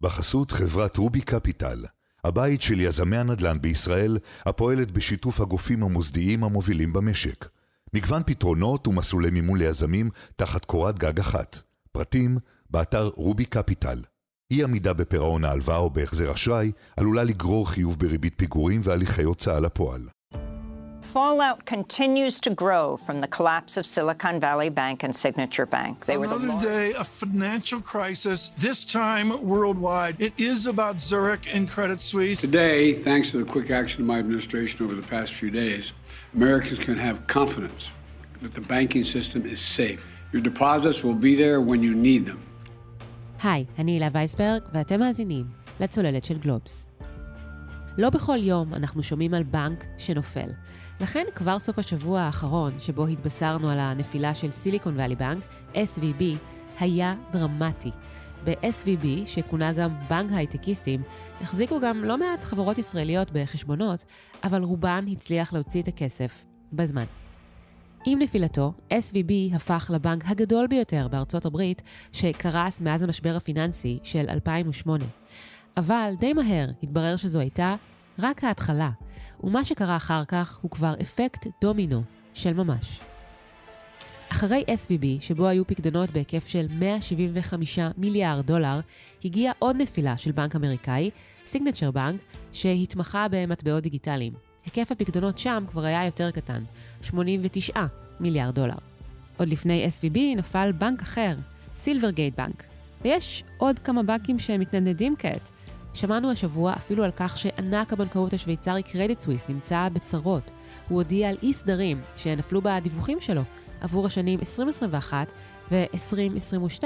בחסות חברת רובי קפיטל, הבית של יזמי הנדל"ן בישראל, הפועלת בשיתוף הגופים המוסדיים המובילים במשק. מגוון פתרונות ומסלולי מימון ליזמים תחת קורת גג אחת. פרטים, באתר רובי קפיטל. אי עמידה בפירעון ההלוואה או בהחזר אשראי עלולה לגרור חיוב בריבית פיגורים והליכי הוצאה לפועל. fallout continues to grow from the collapse of Silicon Valley Bank and Signature Bank. They Another the day of financial crisis, this time worldwide. It is about Zurich and Credit Suisse. Today, thanks to the quick action of my administration over the past few days, Americans can have confidence that the banking system is safe. Your deposits will be there when you need them. היי, אני הילה וייסברג, ואתם מאזינים לצוללת של גלובס. לא בכל יום אנחנו שומעים על בנק שנופל. לכן כבר סוף השבוע האחרון, שבו התבשרנו על הנפילה של סיליקון ואלי בנק, SVB, היה דרמטי. ב-SVB, שכונה גם בנק הייטקיסטים, החזיקו גם לא מעט חברות ישראליות בחשבונות, אבל רובן הצליח להוציא את הכסף בזמן. עם נפילתו, SVB הפך לבנק הגדול ביותר בארצות הברית, שקרס מאז המשבר הפיננסי של 2008. אבל די מהר התברר שזו הייתה רק ההתחלה, ומה שקרה אחר כך הוא כבר אפקט דומינו של ממש. אחרי SVB, שבו היו פקדונות בהיקף של 175 מיליארד דולר, הגיעה עוד נפילה של בנק אמריקאי, סיגנצ'ר בנק, שהתמחה במטבעות דיגיטליים. היקף הפקדונות שם כבר היה יותר קטן, 89 מיליארד דולר. עוד לפני SVB נפל בנק אחר, סילברגייט בנק. ויש עוד כמה בנקים שמתנדנדים כעת. שמענו השבוע אפילו על כך שענק הבנקאות השוויצרי קרדיט סוויס נמצא בצרות. הוא הודיע על אי סדרים שנפלו בדיווחים שלו עבור השנים 2021 ו-2022,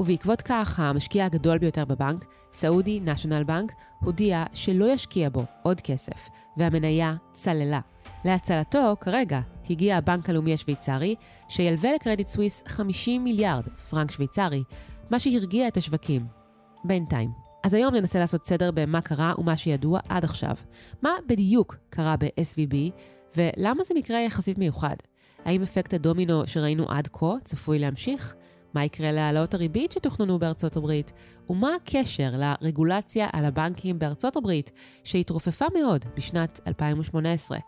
ובעקבות כך המשקיע הגדול ביותר בבנק, סעודי נשיונל בנק, הודיע שלא ישקיע בו עוד כסף, והמניה צללה. להצלתו, כרגע, הגיע הבנק הלאומי השוויצרי, שילווה לקרדיט סוויס 50 מיליארד פרנק שוויצרי, מה שהרגיע את השווקים. בינתיים. אז היום ננסה לעשות סדר במה קרה ומה שידוע עד עכשיו. מה בדיוק קרה ב-SVB, ולמה זה מקרה יחסית מיוחד? האם אפקט הדומינו שראינו עד כה צפוי להמשיך? מה יקרה להעלאות הריבית שתוכננו בארצות הברית? ומה הקשר לרגולציה על הבנקים בארצות הברית, שהתרופפה מאוד בשנת 2018?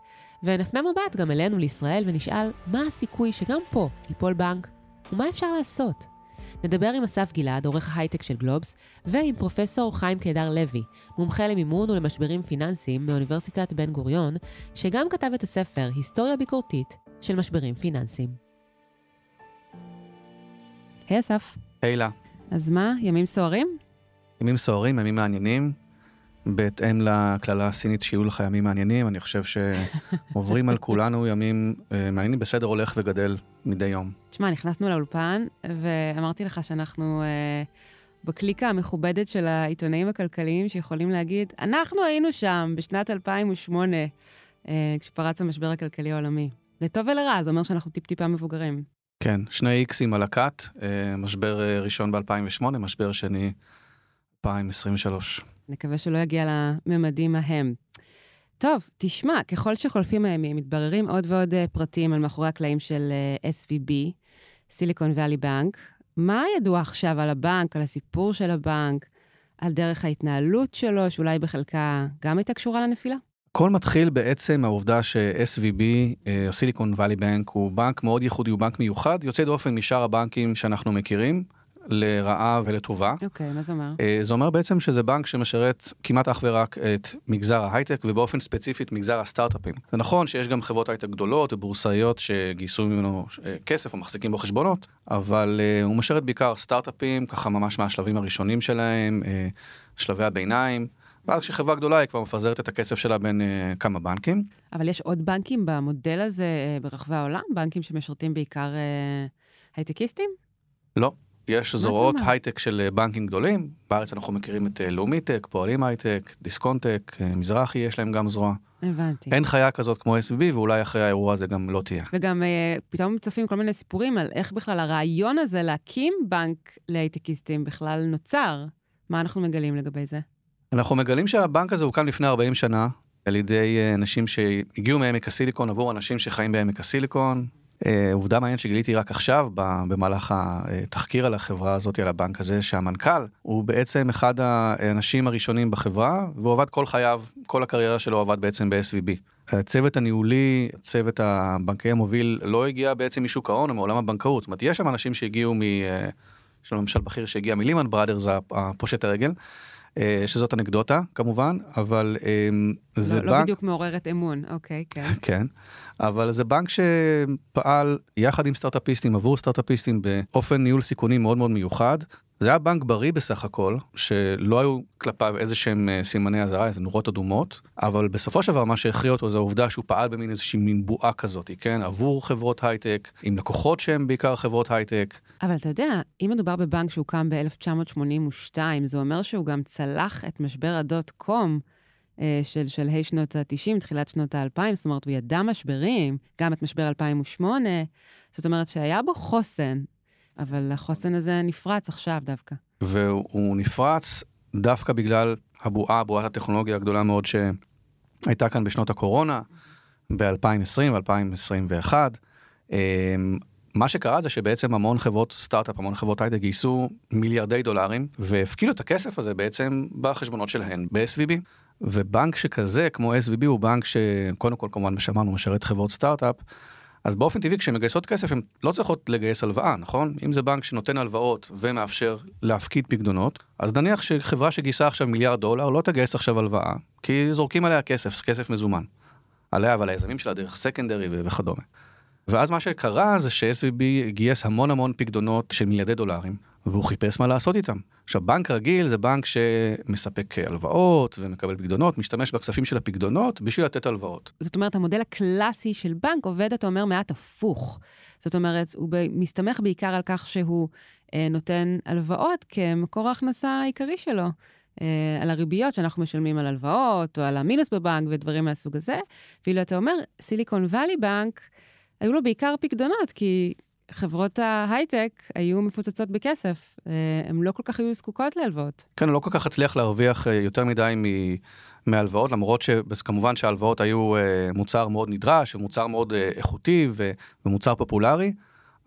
ונפנה מבט גם אלינו לישראל ונשאל מה הסיכוי שגם פה ייפול בנק, ומה אפשר לעשות? נדבר עם אסף גלעד, עורך ההייטק של גלובס, ועם פרופסור חיים קידר לוי, מומחה למימון ולמשברים פיננסיים מאוניברסיטת בן גוריון, שגם כתב את הספר היסטוריה ביקורתית של משברים פיננסיים. היי אסף. היי לה. אז מה, ימים סוערים? ימים סוערים, ימים מעניינים. בהתאם לקללה הסינית שיהיו לך ימים מעניינים, אני חושב שעוברים על כולנו ימים אה, מעניינים בסדר הולך וגדל מדי יום. תשמע, נכנסנו לאולפן ואמרתי לך שאנחנו אה, בקליקה המכובדת של העיתונאים הכלכליים שיכולים להגיד, אנחנו היינו שם בשנת 2008, אה, כשפרץ המשבר הכלכלי העולמי. לטוב ולרע, זה אומר שאנחנו טיפ-טיפה מבוגרים. כן, שני איקסים על הקאט, אה, משבר אה, ראשון ב-2008, משבר שני 2023. נקווה שלא יגיע לממדים ההם. טוב, תשמע, ככל שחולפים הימים, מתבררים עוד ועוד אה, פרטים על מאחורי הקלעים של SVB, סיליקון ואלי בנק. מה ידוע עכשיו על הבנק, על הסיפור של הבנק, על דרך ההתנהלות שלו, שאולי בחלקה גם הייתה קשורה לנפילה? הכל מתחיל בעצם מהעובדה ש-SVB, סיליקון ואלי בנק, הוא בנק מאוד ייחודי, הוא בנק מיוחד, יוצא דופן משאר הבנקים שאנחנו מכירים. לרעה ולטובה. אוקיי, okay, מה זה אומר? Uh, זה אומר בעצם שזה בנק שמשרת כמעט אך ורק את מגזר ההייטק ובאופן ספציפי את מגזר הסטארט-אפים. זה נכון שיש גם חברות הייטק גדולות ובורסאיות שגייסו ממנו uh, כסף או מחזיקים בו חשבונות, אבל אה, הוא משרת בעיקר סטארט-אפים, ככה ממש מהשלבים הראשונים שלהם, שלבי הביניים. ואז כשחברה גדולה היא כבר מפזרת את הכסף שלה בין אה, כמה בנקים. אבל יש עוד בנקים במודל הזה אה, ברחבי העולם? בנקים שמשרתים בעיקר אה, הייטקיסטים? לא, יש זרועות הייטק של אה, בנקים גדולים, בארץ אנחנו מכירים את אה, לאומיטק, פועלים הייטק, דיסקונטק, אה, מזרחי יש להם גם זרוע. הבנתי. אין חיה כזאת כמו SVB ואולי אחרי האירוע הזה גם לא תהיה. וגם פתאום צופים כל מיני סיפורים על איך בכלל הרעיון הזה להקים בנק להייטקיסטים בכלל נוצר. מה אנחנו מגלים לגבי זה? אנחנו מגלים שהבנק הזה הוקם לפני 40 שנה על ידי אנשים שהגיעו מעמק הסיליקון עבור אנשים שחיים בעמק הסיליקון. אה, עובדה מעניינת שגיליתי רק עכשיו במהלך התחקיר על החברה הזאת, על הבנק הזה, שהמנכ"ל הוא בעצם אחד האנשים הראשונים בחברה, והוא עבד כל חייו, כל הקריירה שלו עבד בעצם ב-SVB. הצוות הניהולי, הצוות הבנקאי המוביל לא הגיע בעצם משוק ההון או מעולם הבנקאות. זאת אומרת, יש שם אנשים שהגיעו מ... אה, יש לנו למשל בכיר שהגיע מלימן בראדרס, הפושט הרגל. אה, שזאת אנקדוטה כמובן, אבל אמ, זה לא, בנק... לא בדיוק מעוררת אמון, אוקיי, כן. כן, אבל זה בנק שפעל יחד עם סטארט-אפיסטים עבור סטארט-אפיסטים באופן ניהול סיכונים מאוד מאוד מיוחד. זה היה בנק בריא בסך הכל, שלא היו כלפיו איזה שהם אה, סימני אזהרה, איזה נורות אדומות, אבל בסופו של דבר מה שהכריע אותו זה העובדה שהוא פעל במין איזושהי מין בועה כזאת, כן, עבור חברות הייטק, עם לקוחות שהם בעיקר חברות הייטק. אבל אתה יודע, אם מדובר בבנק שהוקם ב-1982, זה אומר שהוא גם צלח את משבר הדוט קום. אה, של שלהי שנות ה-90, תחילת שנות ה-2000, זאת אומרת, הוא ידע משברים, גם את משבר 2008, זאת אומרת שהיה בו חוסן, אבל החוסן הזה נפרץ עכשיו דווקא. והוא נפרץ דווקא בגלל הבועה, בועת הטכנולוגיה הגדולה מאוד שהייתה כאן בשנות הקורונה, ב-2020 ו-2021. מה שקרה זה שבעצם המון חברות סטארט-אפ, המון חברות הייטק גייסו מיליארדי דולרים והפקידו את הכסף הזה בעצם בחשבונות שלהן ב-SVB. ובנק שכזה כמו SVB הוא בנק שקודם כל כמובן שמענו משרת חברות סטארט-אפ. אז באופן טבעי כשהן מגייסות כסף הן לא צריכות לגייס הלוואה נכון אם זה בנק שנותן הלוואות ומאפשר להפקיד פקדונות אז נניח שחברה שגייסה עכשיו מיליארד דולר לא תגייס עכשיו הלוואה כי זורקים עליה כסף כסף מזומן. עליה ועל היזמים שלה דרך סקנדרי וכדומה. ואז מה שקרה זה ש-SVB גייס המון המון פקדונות של מיליארדי דולרים והוא חיפש מה לעשות איתם. עכשיו בנק רגיל זה בנק שמספק הלוואות ומקבל פקדונות, משתמש בכספים של הפקדונות בשביל לתת הלוואות. זאת אומרת המודל הקלאסי של בנק עובד אתה אומר מעט הפוך. זאת אומרת הוא מסתמך בעיקר על כך שהוא אה, נותן הלוואות כמקור ההכנסה העיקרי שלו. אה, על הריביות שאנחנו משלמים על הלוואות, או על המינוס בבנק ודברים מהסוג הזה. ואילו אתה אומר, סיליקון וואלי בנק, היו לו בעיקר פקדונות, כי חברות ההייטק היו מפוצצות בכסף, אה, הן לא כל כך היו זקוקות להלוואות. כן, לא כל כך הצליח להרוויח אה, יותר מדי מהלוואות, למרות שכמובן שההלוואות היו אה, מוצר מאוד נדרש ומוצר מאוד איכותי ומוצר פופולרי.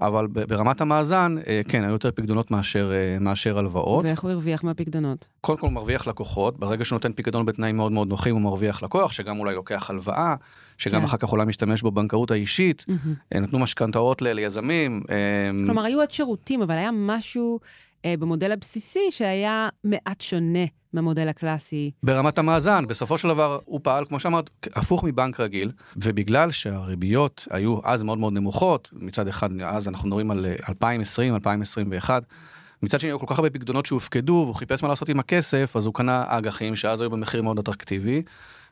אבל ברמת המאזן, כן, היו יותר פקדונות מאשר, מאשר הלוואות. ואיך הוא הרוויח מהפקדונות? קודם כל מרוויח לקוחות, ברגע שהוא נותן פקדון בתנאים מאוד מאוד נוחים הוא מרוויח לקוח, שגם אולי לוקח הלוואה, שגם כן. אחר כך אולי משתמש בבנקאות האישית, mm-hmm. נתנו משכנתאות ליזמים. אה, כלומר, היו עוד שירותים, אבל היה משהו אה, במודל הבסיסי שהיה מעט שונה מהמודל הקלאסי. ברמת המאזן, בסופו של דבר הוא פעל, כמו שאמרת, הפוך מבנק רגיל, ובגלל שהריביות היו אז מאוד מאוד נמוכות, מצד אחד, אז אנחנו מדברים על 2020, אה, 2021, מצד שני היו כל כך הרבה פקדונות שהופקדו והוא חיפש מה לעשות עם הכסף אז הוא קנה אג"חים שאז היו במחיר מאוד אטרקטיבי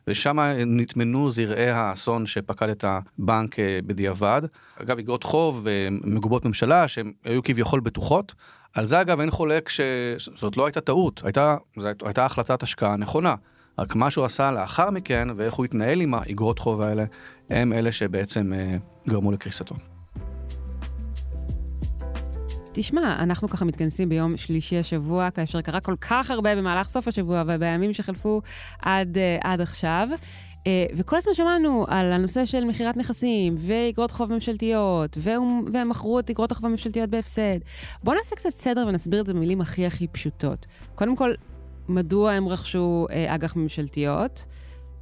ושם נטמנו זרעי האסון שפקד את הבנק אה, בדיעבד. אגב, אגרות חוב אה, מגובות ממשלה שהן היו כביכול בטוחות. על זה אגב אין חולק שזאת לא הייתה טעות, הייתה, זאת הייתה החלטת השקעה נכונה. רק מה שהוא עשה לאחר מכן ואיך הוא התנהל עם האגרות חוב האלה, הם אלה שבעצם אה, גרמו לקריסתו. תשמע, אנחנו ככה מתכנסים ביום שלישי השבוע, כאשר קרה כל כך הרבה במהלך סוף השבוע ובימים שחלפו עד, uh, עד עכשיו. Uh, וכל הזמן שמענו על הנושא של מכירת נכסים ואגרות חוב ממשלתיות, והם מכרו את אגרות החוב הממשלתיות בהפסד. בואו נעשה קצת סדר ונסביר את זה במילים הכי הכי פשוטות. קודם כל, מדוע הם רכשו uh, אג"ח ממשלתיות,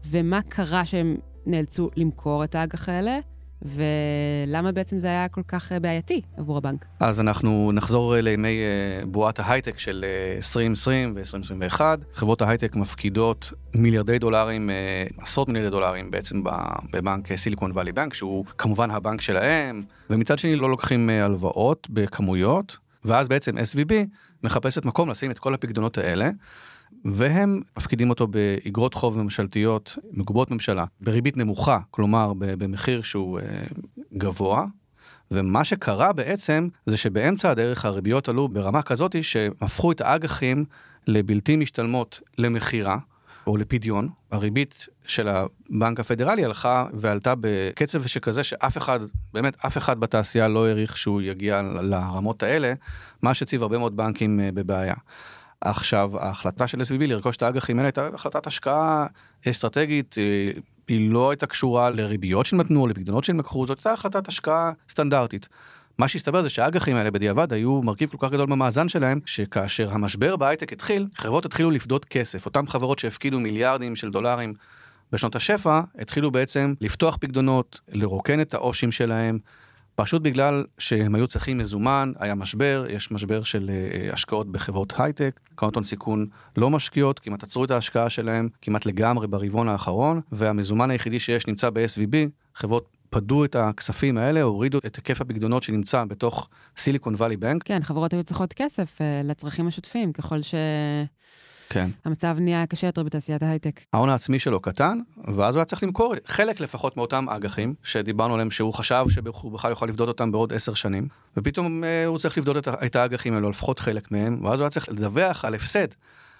ומה קרה שהם נאלצו למכור את האג"ח האלה, ולמה בעצם זה היה כל כך אה, בעייתי עבור הבנק? אז אנחנו נחזור אה, לימי אה, בועת ההייטק של 2020 ו-2021. חברות ההייטק מפקידות מיליארדי דולרים, עשרות מיליארדי דולרים בעצם בבנק סיליקון וואלי בנק, שהוא כמובן הבנק שלהם, ומצד שני לא לוקחים הלוואות בכמויות, ואז בעצם SVB מחפשת מקום לשים את כל הפקדונות האלה. והם מפקידים אותו באגרות חוב ממשלתיות מגובות ממשלה בריבית נמוכה, כלומר במחיר שהוא אה, גבוה. ומה שקרה בעצם זה שבאמצע הדרך הריביות עלו ברמה כזאת שהפכו את האג"חים לבלתי משתלמות למכירה או לפדיון. הריבית של הבנק הפדרלי הלכה ועלתה בקצב שכזה שאף אחד, באמת אף אחד בתעשייה לא העריך שהוא יגיע לרמות האלה, מה שהציב הרבה מאוד בנקים אה, בבעיה. עכשיו ההחלטה של SVB לרכוש את האג"חים האלה הייתה החלטת השקעה אסטרטגית אה, היא לא הייתה קשורה לריביות שהם או לפקדונות שהם לקחו, זאת הייתה החלטת השקעה סטנדרטית. מה שהסתבר זה שהאג"חים האלה בדיעבד היו מרכיב כל כך גדול במאזן שלהם, שכאשר המשבר בהייטק התחיל, חברות התחילו לפדות כסף. אותן חברות שהפקידו מיליארדים של דולרים בשנות השפע, התחילו בעצם לפתוח פקדונות, לרוקן את העו"שים שלהם, פשוט בגלל שהם היו צריכים מזומן, היה משבר, יש משבר של uh, השקעות בחברות הייטק, קרנות הון סיכון לא משקיעות, כמעט עצרו את ההשקעה שלהם כמעט לגמרי ברבעון האחרון, והמזומן היחידי שיש נמצא ב-SVB, חברות פדו את הכספים האלה, הורידו את היקף הפקדונות שנמצא בתוך סיליקון וואלי בנק. כן, חברות היו צריכות כסף uh, לצרכים השוטפים, ככל ש... כן. המצב נהיה קשה יותר בתעשיית ההייטק. ההון העצמי שלו קטן, ואז הוא היה צריך למכור חלק לפחות מאותם אג"חים, שדיברנו עליהם שהוא חשב שהוא בכלל יכול לבדות אותם בעוד עשר שנים, ופתאום אה, הוא צריך לבדות את האג"חים האלו, לפחות חלק מהם, ואז הוא היה צריך לדווח על הפסד.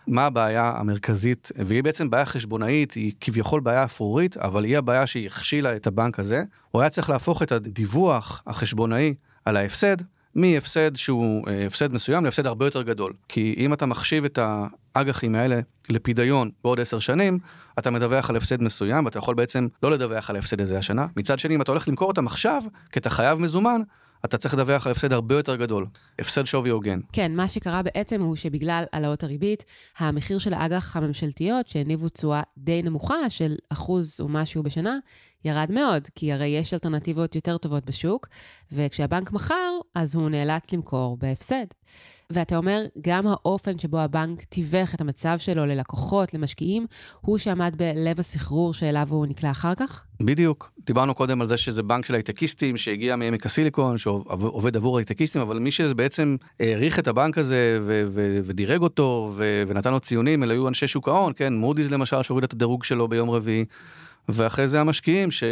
מה הבעיה המרכזית, והיא בעצם בעיה חשבונאית, היא כביכול בעיה אפרורית, אבל היא הבעיה שהיא הכשילה את הבנק הזה. הוא היה צריך להפוך את הדיווח החשבונאי על ההפסד מהפסד שהוא אה, הפסד מסוים להפסד הרבה יותר גדול. כי אם אתה מחשיב את האג"חים האלה לפדיון בעוד עשר שנים, אתה מדווח על הפסד מסוים ואתה יכול בעצם לא לדווח על ההפסד הזה השנה. מצד שני, אם אתה הולך למכור אותם עכשיו, כי אתה חייב מזומן, אתה צריך לדווח על הפסד הרבה יותר גדול, הפסד שווי הוגן. כן, מה שקרה בעצם הוא שבגלל העלאות הריבית, המחיר של האג"ח הממשלתיות, שהניבו תשואה די נמוכה של אחוז או משהו בשנה, ירד מאוד, כי הרי יש אלטרנטיבות יותר טובות בשוק, וכשהבנק מכר, אז הוא נאלץ למכור בהפסד. ואתה אומר, גם האופן שבו הבנק תיווך את המצב שלו ללקוחות, למשקיעים, הוא שעמד בלב הסחרור שאליו הוא נקלע אחר כך? בדיוק. דיברנו קודם על זה שזה בנק של הייטקיסטים שהגיע מעמק הסיליקון, שעובד עבור הייטקיסטים, אבל מי שבעצם העריך את הבנק הזה ו- ו- ודירג אותו ו- ונתן לו ציונים, אלה היו אנשי שוק ההון, כן, מודי'ס למשל, שהוריד את הדירוג שלו ביום רביעי. ואחרי זה המשקיעים ש...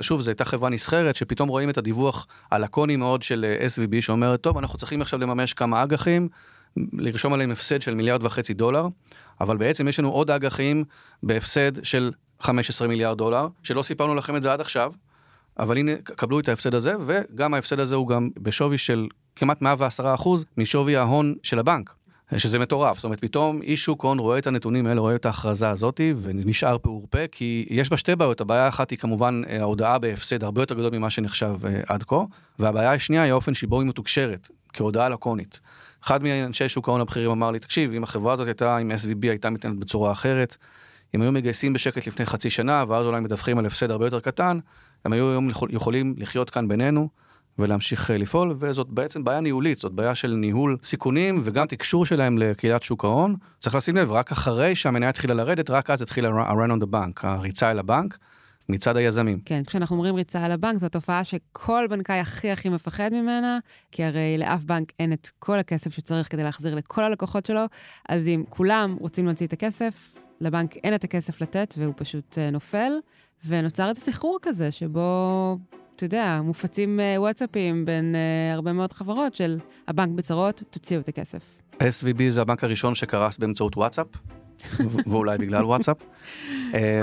שוב, זו הייתה חברה נסחרת, שפתאום רואים את הדיווח הלקוני מאוד של אה, SVB, שאומרת, טוב, אנחנו צריכים עכשיו לממש כמה אג"חים, לרשום עליהם הפסד של מיליארד וחצי דולר, אבל בעצם יש לנו עוד אג"חים בהפסד של 15 מיליארד דולר, שלא סיפרנו לכם את זה עד עכשיו, אבל הנה, קבלו את ההפסד הזה, וגם ההפסד הזה הוא גם בשווי של כמעט 110 אחוז משווי ההון של הבנק. שזה מטורף, זאת אומרת פתאום איש שוק הון רואה את הנתונים האלה, רואה את ההכרזה הזאתי ונשאר פעורפה, כי יש בה שתי בעיות, הבעיה האחת היא כמובן אה, ההודעה בהפסד הרבה יותר גדול ממה שנחשב אה, עד כה, והבעיה השנייה היא האופן שבו היא מתוקשרת, כהודעה לקונית. אחד מאנשי שוק ההון הבכירים אמר לי, תקשיב, אם החברה הזאת הייתה, אם SVB הייתה מתנהלת בצורה אחרת, אם היו מגייסים בשקט לפני חצי שנה, ואז אולי מדווחים על הפסד הרבה יותר קטן, הם היו היום יכולים לחיות כאן בינינו. ולהמשיך אה, לפעול, וזאת בעצם בעיה ניהולית, זאת בעיה של ניהול סיכונים וגם תקשור שלהם לקהילת שוק ההון. צריך לשים לב, רק אחרי שהמניה התחילה לרדת, רק אז התחיל ה-run on the bank, הריצה אל הבנק. מצד היזמים. כן, כשאנחנו אומרים ריצה על הבנק, זו תופעה שכל בנקאי הכי הכי מפחד ממנה, כי הרי לאף בנק אין את כל הכסף שצריך כדי להחזיר לכל הלקוחות שלו, אז אם כולם רוצים להוציא את הכסף, לבנק אין את הכסף לתת והוא פשוט אה, נופל, ונוצר את הסחרור כזה, שבו אתה יודע, מופצים אה, וואטסאפים בין uh, הרבה מאוד חברות של הבנק בצרות, תוציאו את הכסף. SVB זה הבנק הראשון שקרס באמצעות וואטסאפ, ואולי בגלל וואטסאפ.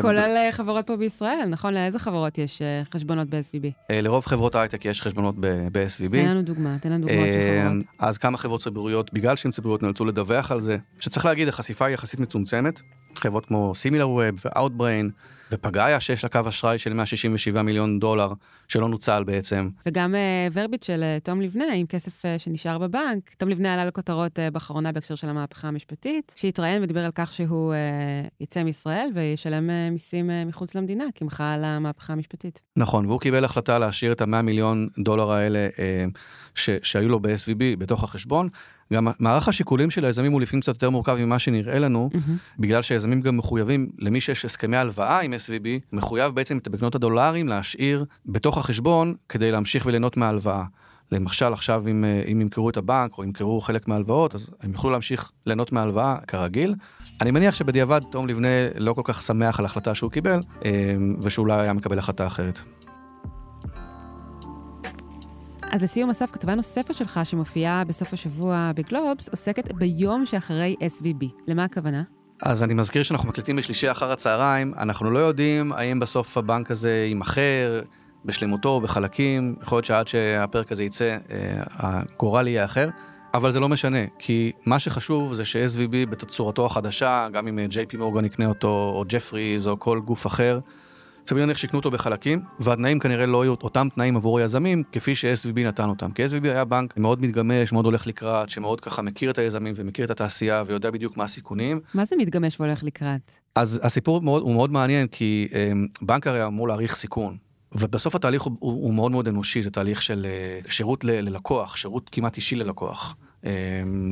כולל אה, חברות פה בישראל, נכון? לאיזה חברות יש חשבונות ב-SVB? לרוב חברות ההייטק יש חשבונות ב-SVB. תן לנו דוגמה, תן לנו דוגמאות של חברות. אז כמה חברות ציבוריות, בגלל שהן ציבוריות נאלצו לדווח על זה, שצריך להגיד, החשיפה היא יחסית מצומצמת. חברות כמו סימילר ווב ואוטבריין. ופגאיה שיש לה קו אשראי של 167 מיליון דולר שלא נוצל בעצם. וגם uh, ורביט של uh, תום לבנה עם כסף uh, שנשאר בבנק. תום לבנה עלה לכותרות uh, באחרונה בהקשר של המהפכה המשפטית, שהתראיין ודיבר על כך שהוא uh, יצא מישראל וישלם uh, מיסים uh, מחוץ למדינה, כי מחאה על המהפכה המשפטית. נכון, והוא קיבל החלטה להשאיר את ה-100 מיליון דולר האלה uh, ש- שהיו לו ב-SVB בתוך החשבון. גם מערך השיקולים של היזמים הוא לפעמים קצת יותר מורכב ממה שנראה לנו, mm-hmm. בגלל שהיזמים גם מחויבים, למי שיש הסכמי הלוואה עם SVB, מחויב בעצם את בקנות הדולרים להשאיר בתוך החשבון כדי להמשיך וליהנות מההלוואה. למשל עכשיו אם, אה, אם ימכרו את הבנק או ימכרו חלק מההלוואות, אז הם יוכלו להמשיך ליהנות מההלוואה כרגיל. אני מניח שבדיעבד תום לבנה לא כל כך שמח על ההחלטה שהוא קיבל, אה, ושאולי היה מקבל החלטה אחרת. אז לסיום, אסף, כתבה נוספת שלך שמופיעה בסוף השבוע בגלובס, עוסקת ביום שאחרי SVB. למה הכוונה? אז אני מזכיר שאנחנו מקליטים בשלישי אחר הצהריים, אנחנו לא יודעים האם בסוף הבנק הזה יימכר בשלמותו או בחלקים, יכול להיות שעד שהפרק הזה יצא, אה, הגורל יהיה אחר. אבל זה לא משנה, כי מה שחשוב זה ש-SVB בתצורתו החדשה, גם אם JP מורגן יקנה אותו, או ג'פריז, או כל גוף אחר, סביר להניח שיקנו אותו בחלקים, והתנאים כנראה לא יהיו אותם תנאים עבור היזמים, כפי ש-SVB נתן אותם. כי SVB היה בנק מאוד מתגמש, מאוד הולך לקראת, שמאוד ככה מכיר את היזמים ומכיר את התעשייה ויודע בדיוק מה הסיכונים. מה זה מתגמש והולך לקראת? אז הסיפור מאוד, הוא מאוד מעניין, כי um, בנק הרי אמור להעריך סיכון. ובסוף התהליך הוא, הוא, מאוד מאוד אנושי, זה תהליך של uh, שירות ל, ללקוח, שירות כמעט אישי ללקוח, um,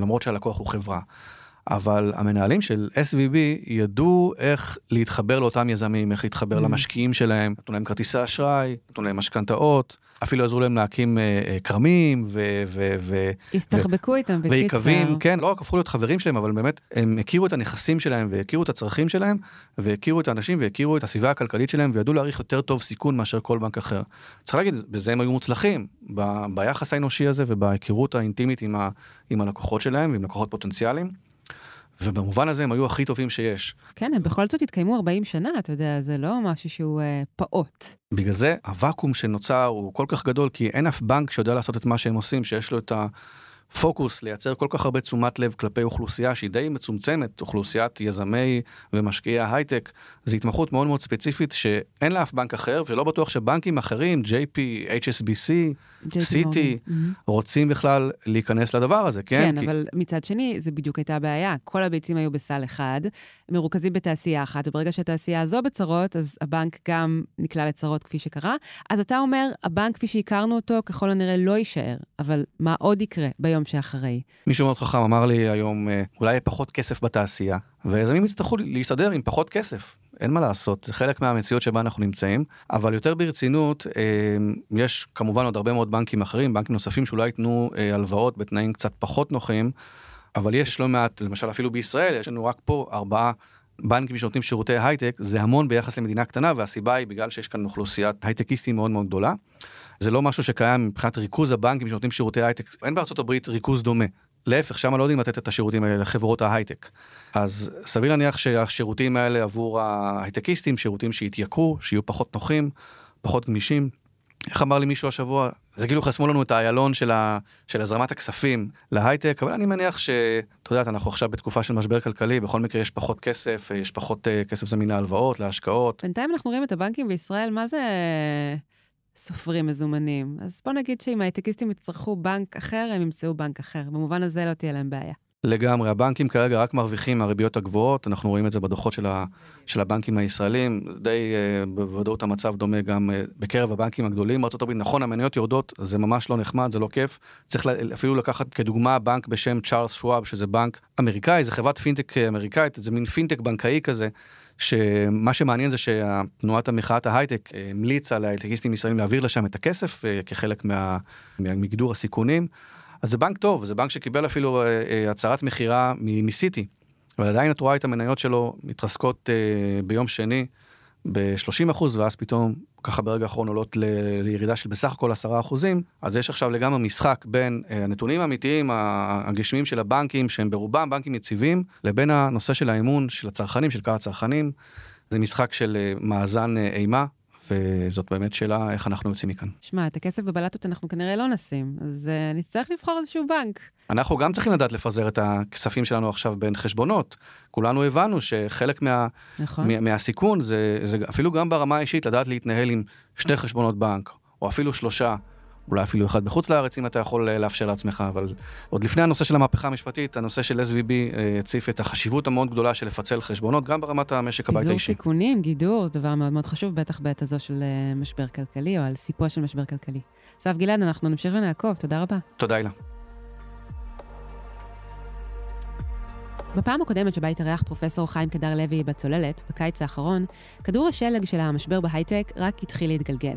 למרות שהלקוח הוא חברה. אבל המנהלים של SVB ידעו איך להתחבר לאותם יזמים, איך להתחבר mm. למשקיעים שלהם, נתנו להם כרטיסי אשראי, נתנו להם משכנתאות, אפילו עזרו להם להקים אה, אה, כרמים ו... ו, ו הסתחבקו ו, איתם בקיצר. ויקבים, כן, לא רק הפכו להיות חברים שלהם, אבל באמת הם הכירו את הנכסים שלהם והכירו את הצרכים שלהם, והכירו את האנשים והכירו את הסביבה הכלכלית שלהם, וידעו להעריך יותר טוב סיכון מאשר כל בנק אחר. צריך להגיד, בזה הם היו מוצלחים, ב, ביחס האנושי הזה ובהיכרות האינטימית עם, ה, עם הלקוחות שלהם ועם לקוחות פוטנציאליים. ובמובן הזה הם היו הכי טובים שיש. כן, הם בכל זאת התקיימו 40 שנה, אתה יודע, זה לא משהו שהוא אה, פעוט. בגלל זה הוואקום שנוצר הוא כל כך גדול, כי אין אף בנק שיודע לעשות את מה שהם עושים, שיש לו את ה... פוקוס לייצר כל כך הרבה תשומת לב כלפי אוכלוסייה שהיא די מצומצמת, אוכלוסיית יזמי ומשקיעי ההייטק, זו התמחות מאוד מאוד ספציפית שאין לאף בנק אחר, ולא בטוח שבנקים אחרים, JP, HSBC, mm-hmm. רוצים בכלל להיכנס לדבר הזה, כן? כן, כי... אבל מצד שני, זה בדיוק הייתה הבעיה. כל הביצים היו בסל אחד, מרוכזים בתעשייה אחת, וברגע שהתעשייה הזו בצרות, אז הבנק גם נקלע לצרות כפי שקרה. אז אתה אומר, הבנק כפי שהכרנו אותו, ככל הנראה לא יישאר, אבל מה עוד יקרה ביום שאחרי? מישהו מאוד חכם אמר לי היום, אה, אולי יהיה פחות כסף בתעשייה, ויזמים יצטרכו להסתדר עם פחות כסף. אין מה לעשות, זה חלק מהמציאות שבה אנחנו נמצאים, אבל יותר ברצינות, אה, יש כמובן עוד הרבה מאוד בנקים אחרים, בנקים נוספים שאולי ייתנו אה, הלוואות בתנאים קצת פחות נוחים, אבל יש לא מעט, למשל אפילו בישראל, יש לנו רק פה ארבעה בנקים שנותנים שירותי הייטק, זה המון ביחס למדינה קטנה, והסיבה היא בגלל שיש כאן אוכלוסיית הייטקיסטים מאוד מאוד גדולה. זה לא משהו שקיים מבחינת ריכוז הבנקים שנותנים שירותי הייטק, אין בארצות הברית ריכוז דומה. להפך, שם לא יודעים לתת את השירותים האלה לחברות ההייטק. אז סביר להניח שהשירותים האלה עבור ההייטקיסטים, שירותים שיתייקרו, שיהיו פחות נוחים, פחות גמישים. איך אמר לי מישהו השבוע, זה כאילו חסמו לנו את האיילון של, ה, של הזרמת הכספים להייטק, אבל אני מניח שאתה יודע, אנחנו עכשיו בתקופה של משבר כלכלי, בכל מקרה יש פחות כסף, יש פחות uh, כסף זמין להלוואות, להשקעות. בינתיים אנחנו רואים את הבנקים בישראל, מה זה סופרים מזומנים. אז בוא נגיד שאם ההייטקיסטים יצטרכו בנק אחר, הם ימצאו בנק אחר. במובן הזה לא תהיה להם בעיה. לגמרי, הבנקים כרגע רק מרוויחים מהריביות הגבוהות, אנחנו רואים את זה בדוחות של, ה, של הבנקים הישראלים, די uh, בוודאות המצב דומה גם uh, בקרב הבנקים הגדולים בארה"ב, נכון המניות יורדות, זה ממש לא נחמד, זה לא כיף, צריך לה, אפילו לקחת כדוגמה בנק בשם צ'ארלס שוואב, שזה בנק אמריקאי, זה חברת פינטק אמריקאית, זה מין פינטק בנקאי כזה, שמה שמעניין זה שתנועת המחאת ההייטק המליצה להייטקיסטים ישראלים להעביר לשם את הכסף כחלק מה, מגדור הסיכונים. אז זה בנק טוב, זה בנק שקיבל אפילו אה, אה, הצהרת מכירה מסיטי, אבל עדיין את רואה את המניות שלו מתרסקות אה, ביום שני ב-30 אחוז, ואז פתאום ככה ברגע האחרון עולות לירידה של בסך הכל 10 אחוזים, אז יש עכשיו לגמרי משחק בין הנתונים האמיתיים, הגשמיים של הבנקים, שהם ברובם בנקים יציבים, לבין הנושא של האמון של הצרכנים, של קהל הצרכנים. זה משחק של מאזן אימה, וזאת באמת שאלה איך אנחנו יוצאים מכאן. שמע, את הכסף בבלטות אנחנו כנראה לא נשים, אז uh, נצטרך לבחור איזשהו בנק. אנחנו גם צריכים לדעת לפזר את הכספים שלנו עכשיו בין חשבונות. כולנו הבנו שחלק מה, נכון. מה, מהסיכון זה, זה אפילו גם ברמה האישית לדעת להתנהל עם שני חשבונות בנק, או אפילו שלושה. אולי אפילו אחד בחוץ לארץ אם אתה יכול אה, לאפשר לעצמך, אבל עוד לפני הנושא של המהפכה המשפטית, הנושא של SVB אה, הציף את החשיבות המאוד גדולה של לפצל חשבונות, גם ברמת המשק הבית האישי. פיזור סיכונים, גידור, זה דבר מאוד מאוד חשוב, בטח בעת הזו של אה, משבר כלכלי, או על סיפוע של משבר כלכלי. אסף גלעד, אנחנו נמשיך ונעקוב, תודה רבה. תודה, אילה. בפעם הקודמת שבה התארח פרופסור חיים קדר לוי בצוללת, בקיץ האחרון, כדור השלג של המשבר בהייטק רק התחיל להתגלגל.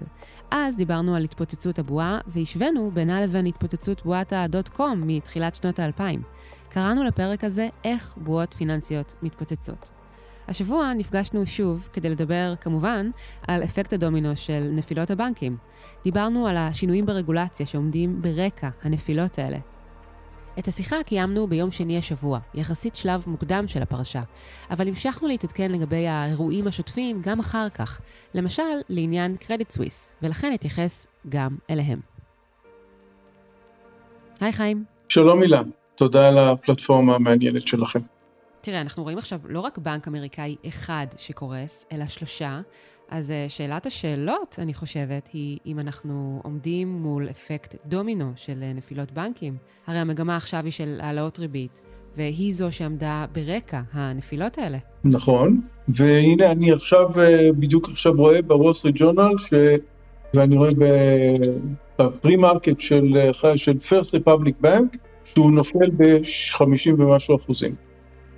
אז דיברנו על התפוצצות הבועה, והשווינו בינה לבין התפוצצות בועת קום מתחילת שנות האלפיים. קראנו לפרק הזה איך בועות פיננסיות מתפוצצות. השבוע נפגשנו שוב כדי לדבר, כמובן, על אפקט הדומינו של נפילות הבנקים. דיברנו על השינויים ברגולציה שעומדים ברקע הנפילות האלה. את השיחה קיימנו ביום שני השבוע, יחסית שלב מוקדם של הפרשה, אבל המשכנו להתעדכן לגבי האירועים השוטפים גם אחר כך, למשל לעניין קרדיט סוויס, ולכן אתייחס גם אליהם. היי חיים. שלום אילן, תודה על הפלטפורמה המעניינת שלכם. תראה, אנחנו רואים עכשיו לא רק בנק אמריקאי אחד שקורס, אלא שלושה. אז אה, שאלת השאלות, אני חושבת, היא אם אנחנו עומדים מול אפקט דומינו של אה, נפילות בנקים. הרי המגמה עכשיו היא של העלאות ריבית, והיא זו שעמדה ברקע הנפילות האלה. נכון, והנה אני עכשיו, אה, בדיוק עכשיו רואה בוול סטריט ג'ורנל, ש... ואני רואה ב pre-market של, של First Bank, שהוא נופל ב-50 ומשהו אחוזים.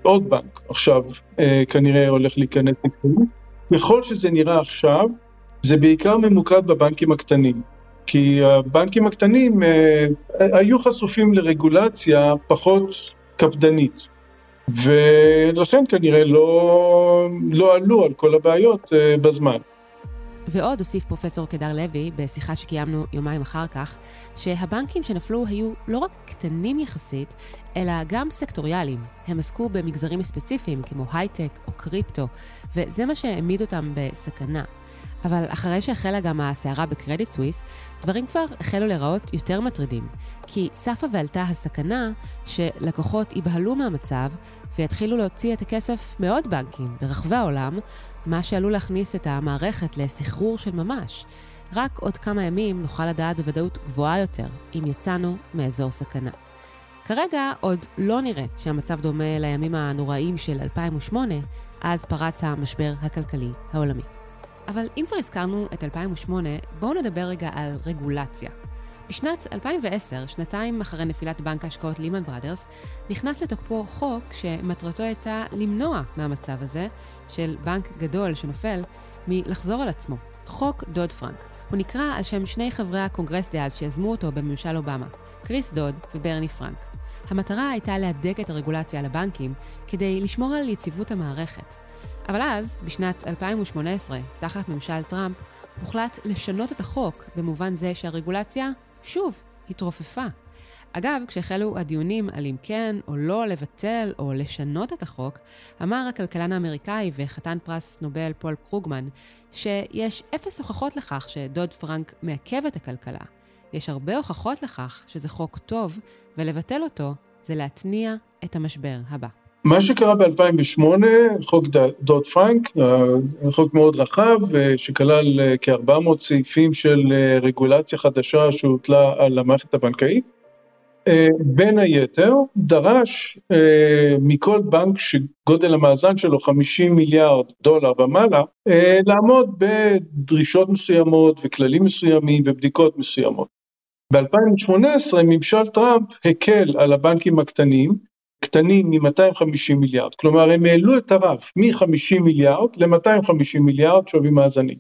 עוד בנק עכשיו אה, כנראה הולך להיכנס לתחום. ככל שזה נראה עכשיו, זה בעיקר ממוקד בבנקים הקטנים. כי הבנקים הקטנים אה, היו חשופים לרגולציה פחות קפדנית. ולכן כנראה לא, לא עלו על כל הבעיות אה, בזמן. ועוד הוסיף פרופסור קדר לוי, בשיחה שקיימנו יומיים אחר כך, שהבנקים שנפלו היו לא רק קטנים יחסית, אלא גם סקטוריאליים. הם עסקו במגזרים ספציפיים כמו הייטק או קריפטו, וזה מה שהעמיד אותם בסכנה. אבל אחרי שהחלה גם הסערה בקרדיט סוויס, דברים כבר החלו להיראות יותר מטרידים. כי צפה ועלתה הסכנה שלקוחות ייבהלו מהמצב ויתחילו להוציא את הכסף מעוד בנקים ברחבי העולם, מה שעלול להכניס את המערכת לסחרור של ממש. רק עוד כמה ימים נוכל לדעת בוודאות גבוהה יותר אם יצאנו מאזור סכנה. כרגע עוד לא נראה שהמצב דומה לימים הנוראים של 2008, אז פרץ המשבר הכלכלי העולמי. אבל אם כבר הזכרנו את 2008, בואו נדבר רגע על רגולציה. בשנת 2010, שנתיים אחרי נפילת בנק ההשקעות לימן בראדרס, נכנס לתוקפו חוק שמטרתו הייתה למנוע מהמצב הזה, של בנק גדול שנופל, מלחזור על עצמו. חוק דוד פרנק. הוא נקרא על שם שני חברי הקונגרס דאז שיזמו אותו בממשל אובמה, קריס דוד וברני פרנק. המטרה הייתה להדק את הרגולציה על הבנקים כדי לשמור על יציבות המערכת. אבל אז, בשנת 2018, תחת ממשל טראמפ, הוחלט לשנות את החוק במובן זה שהרגולציה, שוב, התרופפה. אגב, כשהחלו הדיונים על אם כן או לא לבטל או לשנות את החוק, אמר הכלכלן האמריקאי וחתן פרס נובל פול קרוגמן, שיש אפס הוכחות לכך שדוד פרנק מעכב את הכלכלה. יש הרבה הוכחות לכך שזה חוק טוב, ולבטל אותו זה להתניע את המשבר הבא. מה שקרה ב-2008, חוק דוד פרנק, אה, חוק מאוד רחב, אה, שכלל אה, כ-400 סעיפים של רגולציה חדשה שהוטלה על המערכת הבנקאית, בין היתר דרש מכל בנק שגודל המאזן שלו 50 מיליארד דולר ומעלה, לעמוד בדרישות מסוימות וכללים מסוימים ובדיקות מסוימות. ב-2018 ממשל טראמפ הקל על הבנקים הקטנים, קטנים מ-250 מיליארד, כלומר הם העלו את הרף מ-50 מיליארד ל-250 מיליארד שווי מאזנים.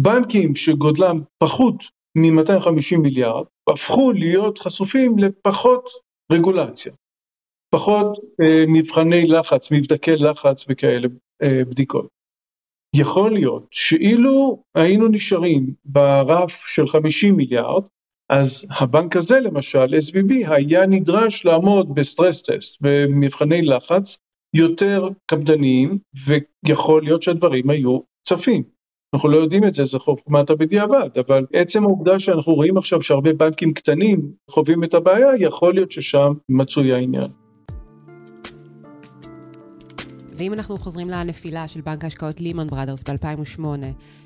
בנקים שגודלם פחות מ-250 מיליארד הפכו להיות חשופים לפחות רגולציה, פחות אה, מבחני לחץ, מבדקי לחץ וכאלה אה, בדיקות. יכול להיות שאילו היינו נשארים ברף של 50 מיליארד, אז הבנק הזה למשל, SBB, היה נדרש לעמוד בסטרס טסט, במבחני לחץ יותר קפדניים, ויכול להיות שהדברים היו צפים. אנחנו לא יודעים את זה, זה חוכמת הבדיעבד, אבל עצם העובדה שאנחנו רואים עכשיו שהרבה בנקים קטנים חווים את הבעיה, יכול להיות ששם מצוי העניין. ואם אנחנו חוזרים לנפילה של בנק ההשקעות לימן בראדרס ב-2008,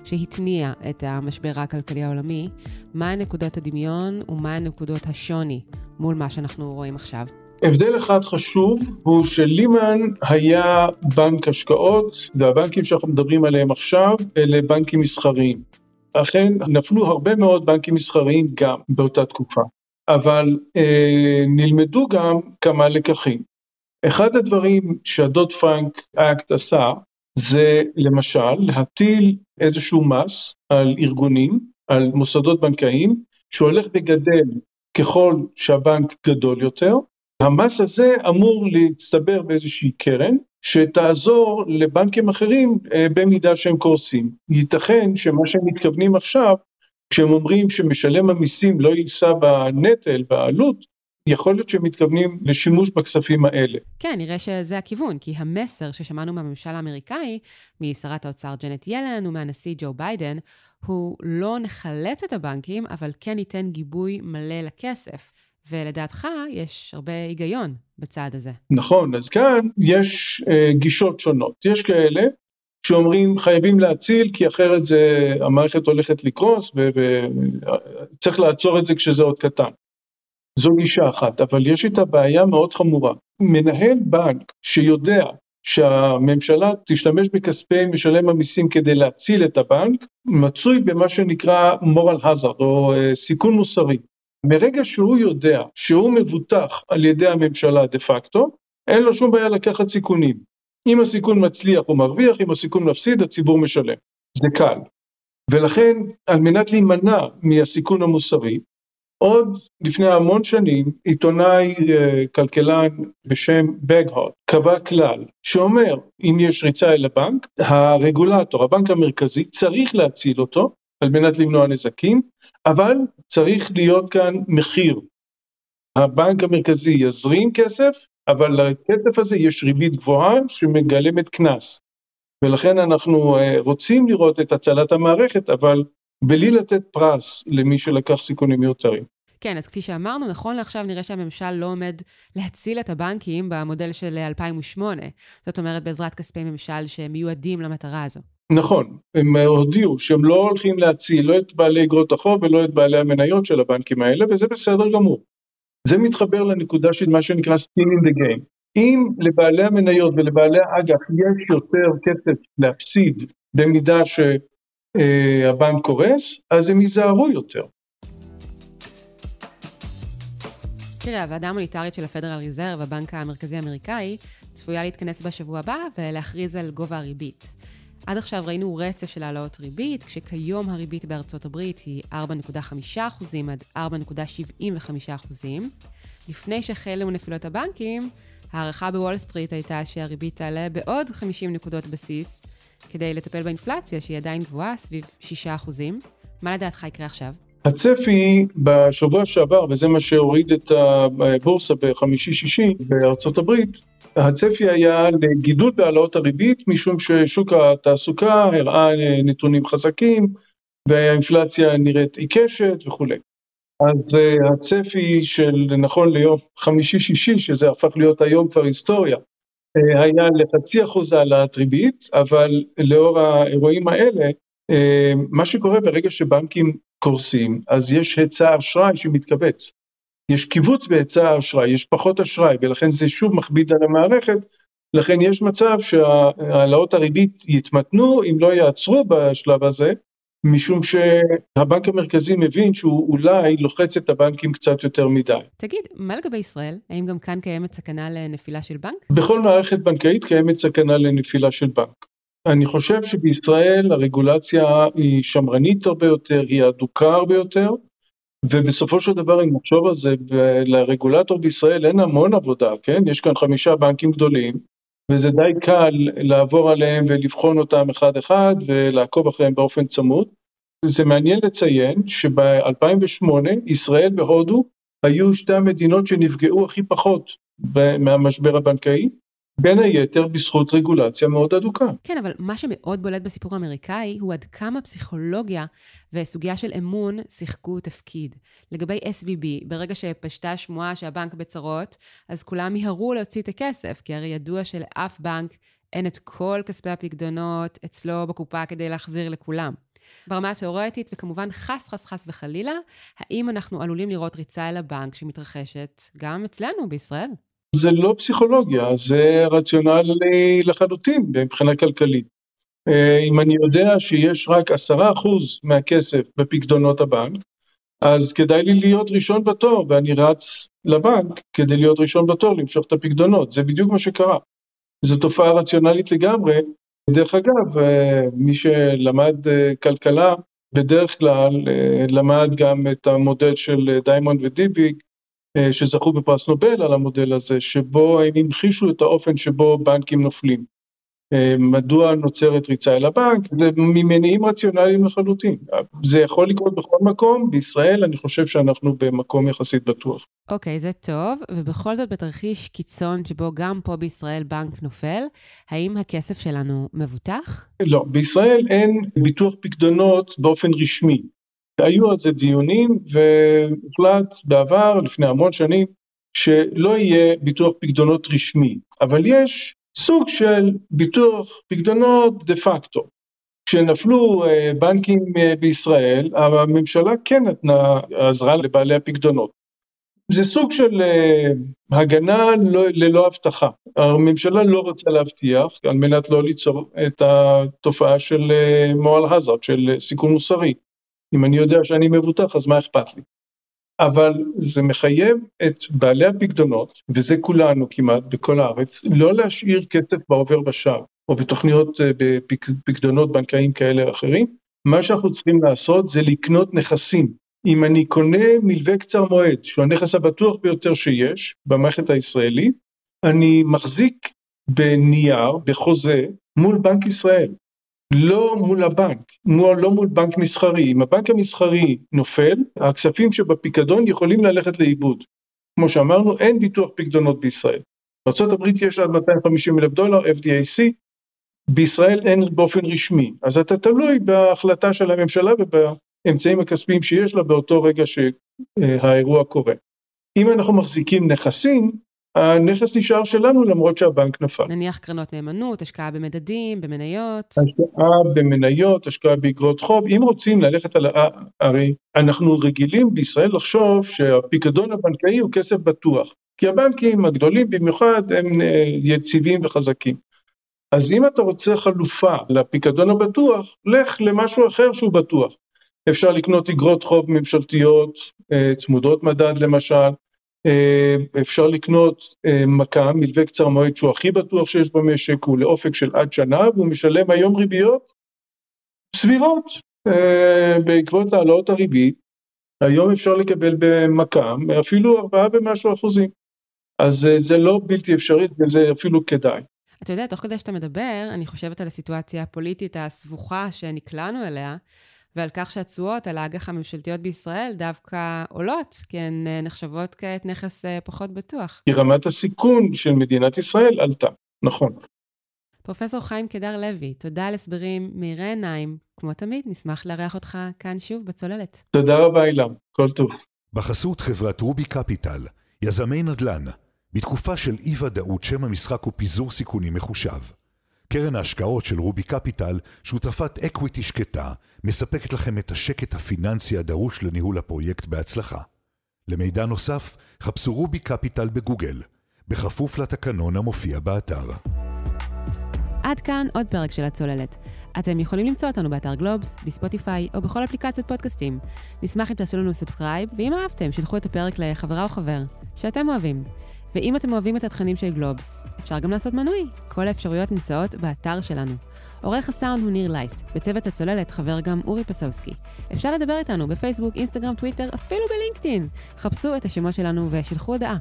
שהתניע את המשבר הכלכלי העולמי, מה נקודות הדמיון ומה נקודות השוני מול מה שאנחנו רואים עכשיו? הבדל אחד חשוב הוא שלימן היה בנק השקעות, והבנקים שאנחנו מדברים עליהם עכשיו אלה בנקים מסחריים. אכן נפלו הרבה מאוד בנקים מסחריים גם באותה תקופה, אבל אה, נלמדו גם כמה לקחים. אחד הדברים שהדוד פרנק אקט עשה זה למשל להטיל איזשהו מס על ארגונים, על מוסדות בנקאיים, שהולך וגדל ככל שהבנק גדול יותר. המס הזה אמור להצטבר באיזושהי קרן שתעזור לבנקים אחרים אה, במידה שהם קורסים. ייתכן שמה שהם מתכוונים עכשיו, כשהם אומרים שמשלם המיסים לא יישא בנטל, בעלות, יכול להיות שהם מתכוונים לשימוש בכספים האלה. כן, נראה שזה הכיוון, כי המסר ששמענו מהממשל האמריקאי, משרת האוצר ג'נט ילן ומהנשיא ג'ו ביידן, הוא לא נחלץ את הבנקים, אבל כן ניתן גיבוי מלא לכסף. ולדעתך יש הרבה היגיון בצעד הזה. נכון, אז כאן יש אה, גישות שונות. יש כאלה שאומרים חייבים להציל כי אחרת זה, המערכת הולכת לקרוס וצריך לעצור את זה כשזה עוד קטן. זו גישה אחת, אבל יש איתה בעיה מאוד חמורה. מנהל בנק שיודע שהממשלה תשתמש בכספי משלם המיסים כדי להציל את הבנק, מצוי במה שנקרא moral hazard או uh, סיכון מוסרי. מרגע שהוא יודע שהוא מבוטח על ידי הממשלה דה פקטו, אין לו שום בעיה לקחת סיכונים. אם הסיכון מצליח הוא מרוויח, אם הסיכון מפסיד הציבור משלם. זה קל. ולכן על מנת להימנע מהסיכון המוסרי, עוד לפני המון שנים עיתונאי אה, כלכלן בשם בגהוט קבע כלל שאומר אם יש ריצה אל הבנק הרגולטור הבנק המרכזי צריך להציל אותו על מנת למנוע נזקים אבל צריך להיות כאן מחיר. הבנק המרכזי יזרים כסף אבל לכסף הזה יש ריבית גבוהה שמגלמת קנס ולכן אנחנו אה, רוצים לראות את הצלת המערכת אבל בלי לתת פרס למי שלקח סיכונים מיותרים. כן, אז כפי שאמרנו, נכון לעכשיו נראה שהממשל לא עומד להציל את הבנקים במודל של 2008. זאת אומרת, בעזרת כספי ממשל שמיועדים למטרה הזו. נכון, הם הודיעו שהם לא הולכים להציל לא את בעלי אגרות החוב ולא את בעלי המניות של הבנקים האלה, וזה בסדר גמור. זה מתחבר לנקודה של מה שנקרא skin in the game. אם לבעלי המניות ולבעלי האג"ח יש יותר כסף להפסיד במידה ש... אה, הבנק קורס, אז הם ייזהרו יותר. תראה, הוועדה המוניטרית של הפדרל ריזרב, הבנק המרכזי האמריקאי, צפויה להתכנס בשבוע הבא ולהכריז על גובה הריבית. עד עכשיו ראינו רצף של העלאות ריבית, כשכיום הריבית בארצות הברית היא 4.5% עד 4.75%. לפני שהחלו נפילות הבנקים, ההערכה בוול סטריט הייתה שהריבית תעלה בעוד 50 נקודות בסיס, כדי לטפל באינפלציה, שהיא עדיין גבוהה, סביב 6%. מה לדעתך יקרה עכשיו? הצפי בשבוע שעבר, וזה מה שהוריד את הבורסה בחמישי-שישי בארצות הברית, הצפי היה לגידול בהעלאות הריבית, משום ששוק התעסוקה הראה נתונים חזקים, והאינפלציה נראית עיקשת וכולי. אז uh, הצפי של נכון ליום חמישי-שישי, שזה הפך להיות היום כבר היסטוריה, היה לחצי אחוז העלאת ריבית, אבל לאור האירועים האלה, uh, מה שקורה ברגע שבנקים קורסים, אז יש היצע אשראי שמתכווץ. יש קיבוץ בהיצע האשראי, יש פחות אשראי, ולכן זה שוב מכביד על המערכת, לכן יש מצב שהעלאות הריבית יתמתנו, אם לא יעצרו בשלב הזה, משום שהבנק המרכזי מבין שהוא אולי לוחץ את הבנקים קצת יותר מדי. תגיד, מה לגבי ישראל? האם גם כאן קיימת סכנה לנפילה של בנק? בכל מערכת בנקאית קיימת סכנה לנפילה של בנק. אני חושב שבישראל הרגולציה היא שמרנית הרבה יותר, היא אדוקה הרבה יותר, ובסופו של דבר אם נחשוב על זה, לרגולטור בישראל אין המון עבודה, כן? יש כאן חמישה בנקים גדולים, וזה די קל לעבור עליהם ולבחון אותם אחד אחד ולעקוב אחריהם באופן צמוד. זה מעניין לציין שב-2008 ישראל והודו היו שתי המדינות שנפגעו הכי פחות מהמשבר הבנקאי, בין היתר בזכות רגולציה מאוד אדוקה. כן, אבל מה שמאוד בולט בסיפור האמריקאי הוא עד כמה פסיכולוגיה וסוגיה של אמון שיחקו תפקיד. לגבי SVB, ברגע שפשטה השמועה שהבנק בצרות, אז כולם מיהרו להוציא את הכסף, כי הרי ידוע שלאף בנק אין את כל כספי הפקדונות אצלו בקופה כדי להחזיר לכולם. ברמה התיאורטית, וכמובן חס חס חס וחלילה, האם אנחנו עלולים לראות ריצה אל הבנק שמתרחשת גם אצלנו בישראל? זה לא פסיכולוגיה, זה רציונלי לחלוטין מבחינה כלכלית. אה, אם אני יודע שיש רק עשרה אחוז מהכסף בפקדונות הבנק, אז כדאי לי להיות ראשון בתור, ואני רץ לבנק כדי להיות ראשון בתור למשוך את הפקדונות, זה בדיוק מה שקרה. זו תופעה רציונלית לגמרי. דרך אגב, אה, מי שלמד אה, כלכלה, בדרך כלל למד גם את המודל של דיימונד ודיביג, שזכו בפרס נובל על המודל הזה, שבו הם המחישו את האופן שבו בנקים נופלים. אה, מדוע נוצרת ריצה אל הבנק? זה ממניעים רציונליים לחלוטין. זה יכול לקרות בכל מקום, בישראל אני חושב שאנחנו במקום יחסית בטוח. אוקיי, okay, זה טוב, ובכל זאת בתרחיש קיצון שבו גם פה בישראל בנק נופל, האם הכסף שלנו מבוטח? לא, בישראל אין ביטוח פקדונות באופן רשמי. היו על זה דיונים והוחלט בעבר, לפני המון שנים, שלא יהיה ביטוח פקדונות רשמי, אבל יש סוג של ביטוח פקדונות דה פקטו. כשנפלו אה, בנקים אה, בישראל, הממשלה כן נתנה, עזרה לבעלי הפקדונות. זה סוג של אה, הגנה לא, ללא הבטחה. הממשלה לא רוצה להבטיח על מנת לא ליצור את התופעה של מועל הזארד, של סיכון מוסרי. אם אני יודע שאני מבוטח אז מה אכפת לי? אבל זה מחייב את בעלי הפקדונות, וזה כולנו כמעט בכל הארץ, לא להשאיר כסף בעובר ושב, או בתוכניות, אה, בפקדונות בנקאיים כאלה או אחרים, מה שאנחנו צריכים לעשות זה לקנות נכסים. אם אני קונה מלווה קצר מועד, שהוא הנכס הבטוח ביותר שיש במערכת הישראלית, אני מחזיק בנייר, בחוזה, מול בנק ישראל. לא מול הבנק, לא מול בנק מסחרי. אם הבנק המסחרי נופל, הכספים שבפיקדון יכולים ללכת לאיבוד. כמו שאמרנו, אין ביטוח פיקדונות בישראל. בארה"ב יש עד 250 אלף דולר, FDIC, בישראל אין באופן רשמי. אז אתה תלוי בהחלטה של הממשלה ובאמצעים הכספיים שיש לה באותו רגע שהאירוע קורה. אם אנחנו מחזיקים נכסים, הנכס נשאר שלנו למרות שהבנק נפל. נניח קרנות נאמנות, השקעה במדדים, במניות. השקעה במניות, השקעה באגרות חוב. אם רוצים ללכת על... ה... הרי אנחנו רגילים בישראל לחשוב שהפיקדון הבנקאי הוא כסף בטוח. כי הבנקים הגדולים במיוחד הם אה, יציבים וחזקים. אז אם אתה רוצה חלופה לפיקדון הבטוח, לך למשהו אחר שהוא בטוח. אפשר לקנות אגרות חוב ממשלתיות, אה, צמודות מדד למשל, אפשר לקנות אה, מק"מ, מלווה קצר מועד שהוא הכי בטוח שיש במשק, הוא לאופק של עד שנה והוא משלם היום ריביות סבירות אה, בעקבות העלאות הריבית, היום אפשר לקבל במק"מ אפילו ארבעה ומשהו אחוזים. אז זה לא בלתי אפשרי, זה אפילו כדאי. אתה יודע, תוך כדי שאתה מדבר, אני חושבת על הסיטואציה הפוליטית הסבוכה שנקלענו אליה, ועל כך שהתשואות על האג"ח הממשלתיות בישראל דווקא עולות, כי הן אה, נחשבות כעת נכס אה, פחות בטוח. כי רמת הסיכון של מדינת ישראל עלתה, נכון. פרופסור חיים קדר לוי, תודה על הסברים מאירי עיניים. כמו תמיד, נשמח לארח אותך כאן שוב בצוללת. תודה רבה, הילה. כל טוב. בחסות חברת רובי קפיטל, יזמי נדל"ן, בתקופה של אי-ודאות שם המשחק הוא פיזור סיכונים מחושב. קרן ההשקעות של רובי קפיטל, שותפת equity שקטה, מספקת לכם את השקט הפיננסי הדרוש לניהול הפרויקט בהצלחה. למידע נוסף, חפשו רובי קפיטל בגוגל, בכפוף לתקנון המופיע באתר. עד כאן עוד פרק של הצוללת. אתם יכולים למצוא אותנו באתר גלובס, בספוטיפיי או בכל אפליקציות פודקאסטים. נשמח אם תעשו לנו subscribe, ואם אהבתם, שלחו את הפרק לחברה או חבר שאתם אוהבים. ואם אתם אוהבים את התכנים של גלובס, אפשר גם לעשות מנוי. כל האפשרויות נמצאות באתר שלנו. עורך הסאונד הוא ניר לייסט, בצוות הצוללת חבר גם אורי פסובסקי. אפשר לדבר איתנו בפייסבוק, אינסטגרם, טוויטר, אפילו בלינקדאין. חפשו את השמות שלנו ושילחו הודעה.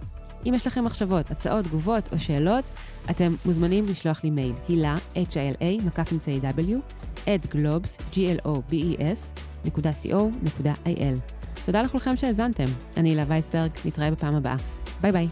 אם יש לכם מחשבות, הצעות, תגובות או שאלות, אתם מוזמנים לשלוח לי מייל, הילה, h-i-l-a, מקף אמצעי w, at globes, g-l-o-b-e-s, נקודה co, נקודה il. תודה לכולכם שהאזנתם. אני הילה וייסברג, נתראה בפעם הבאה. ביי ביי.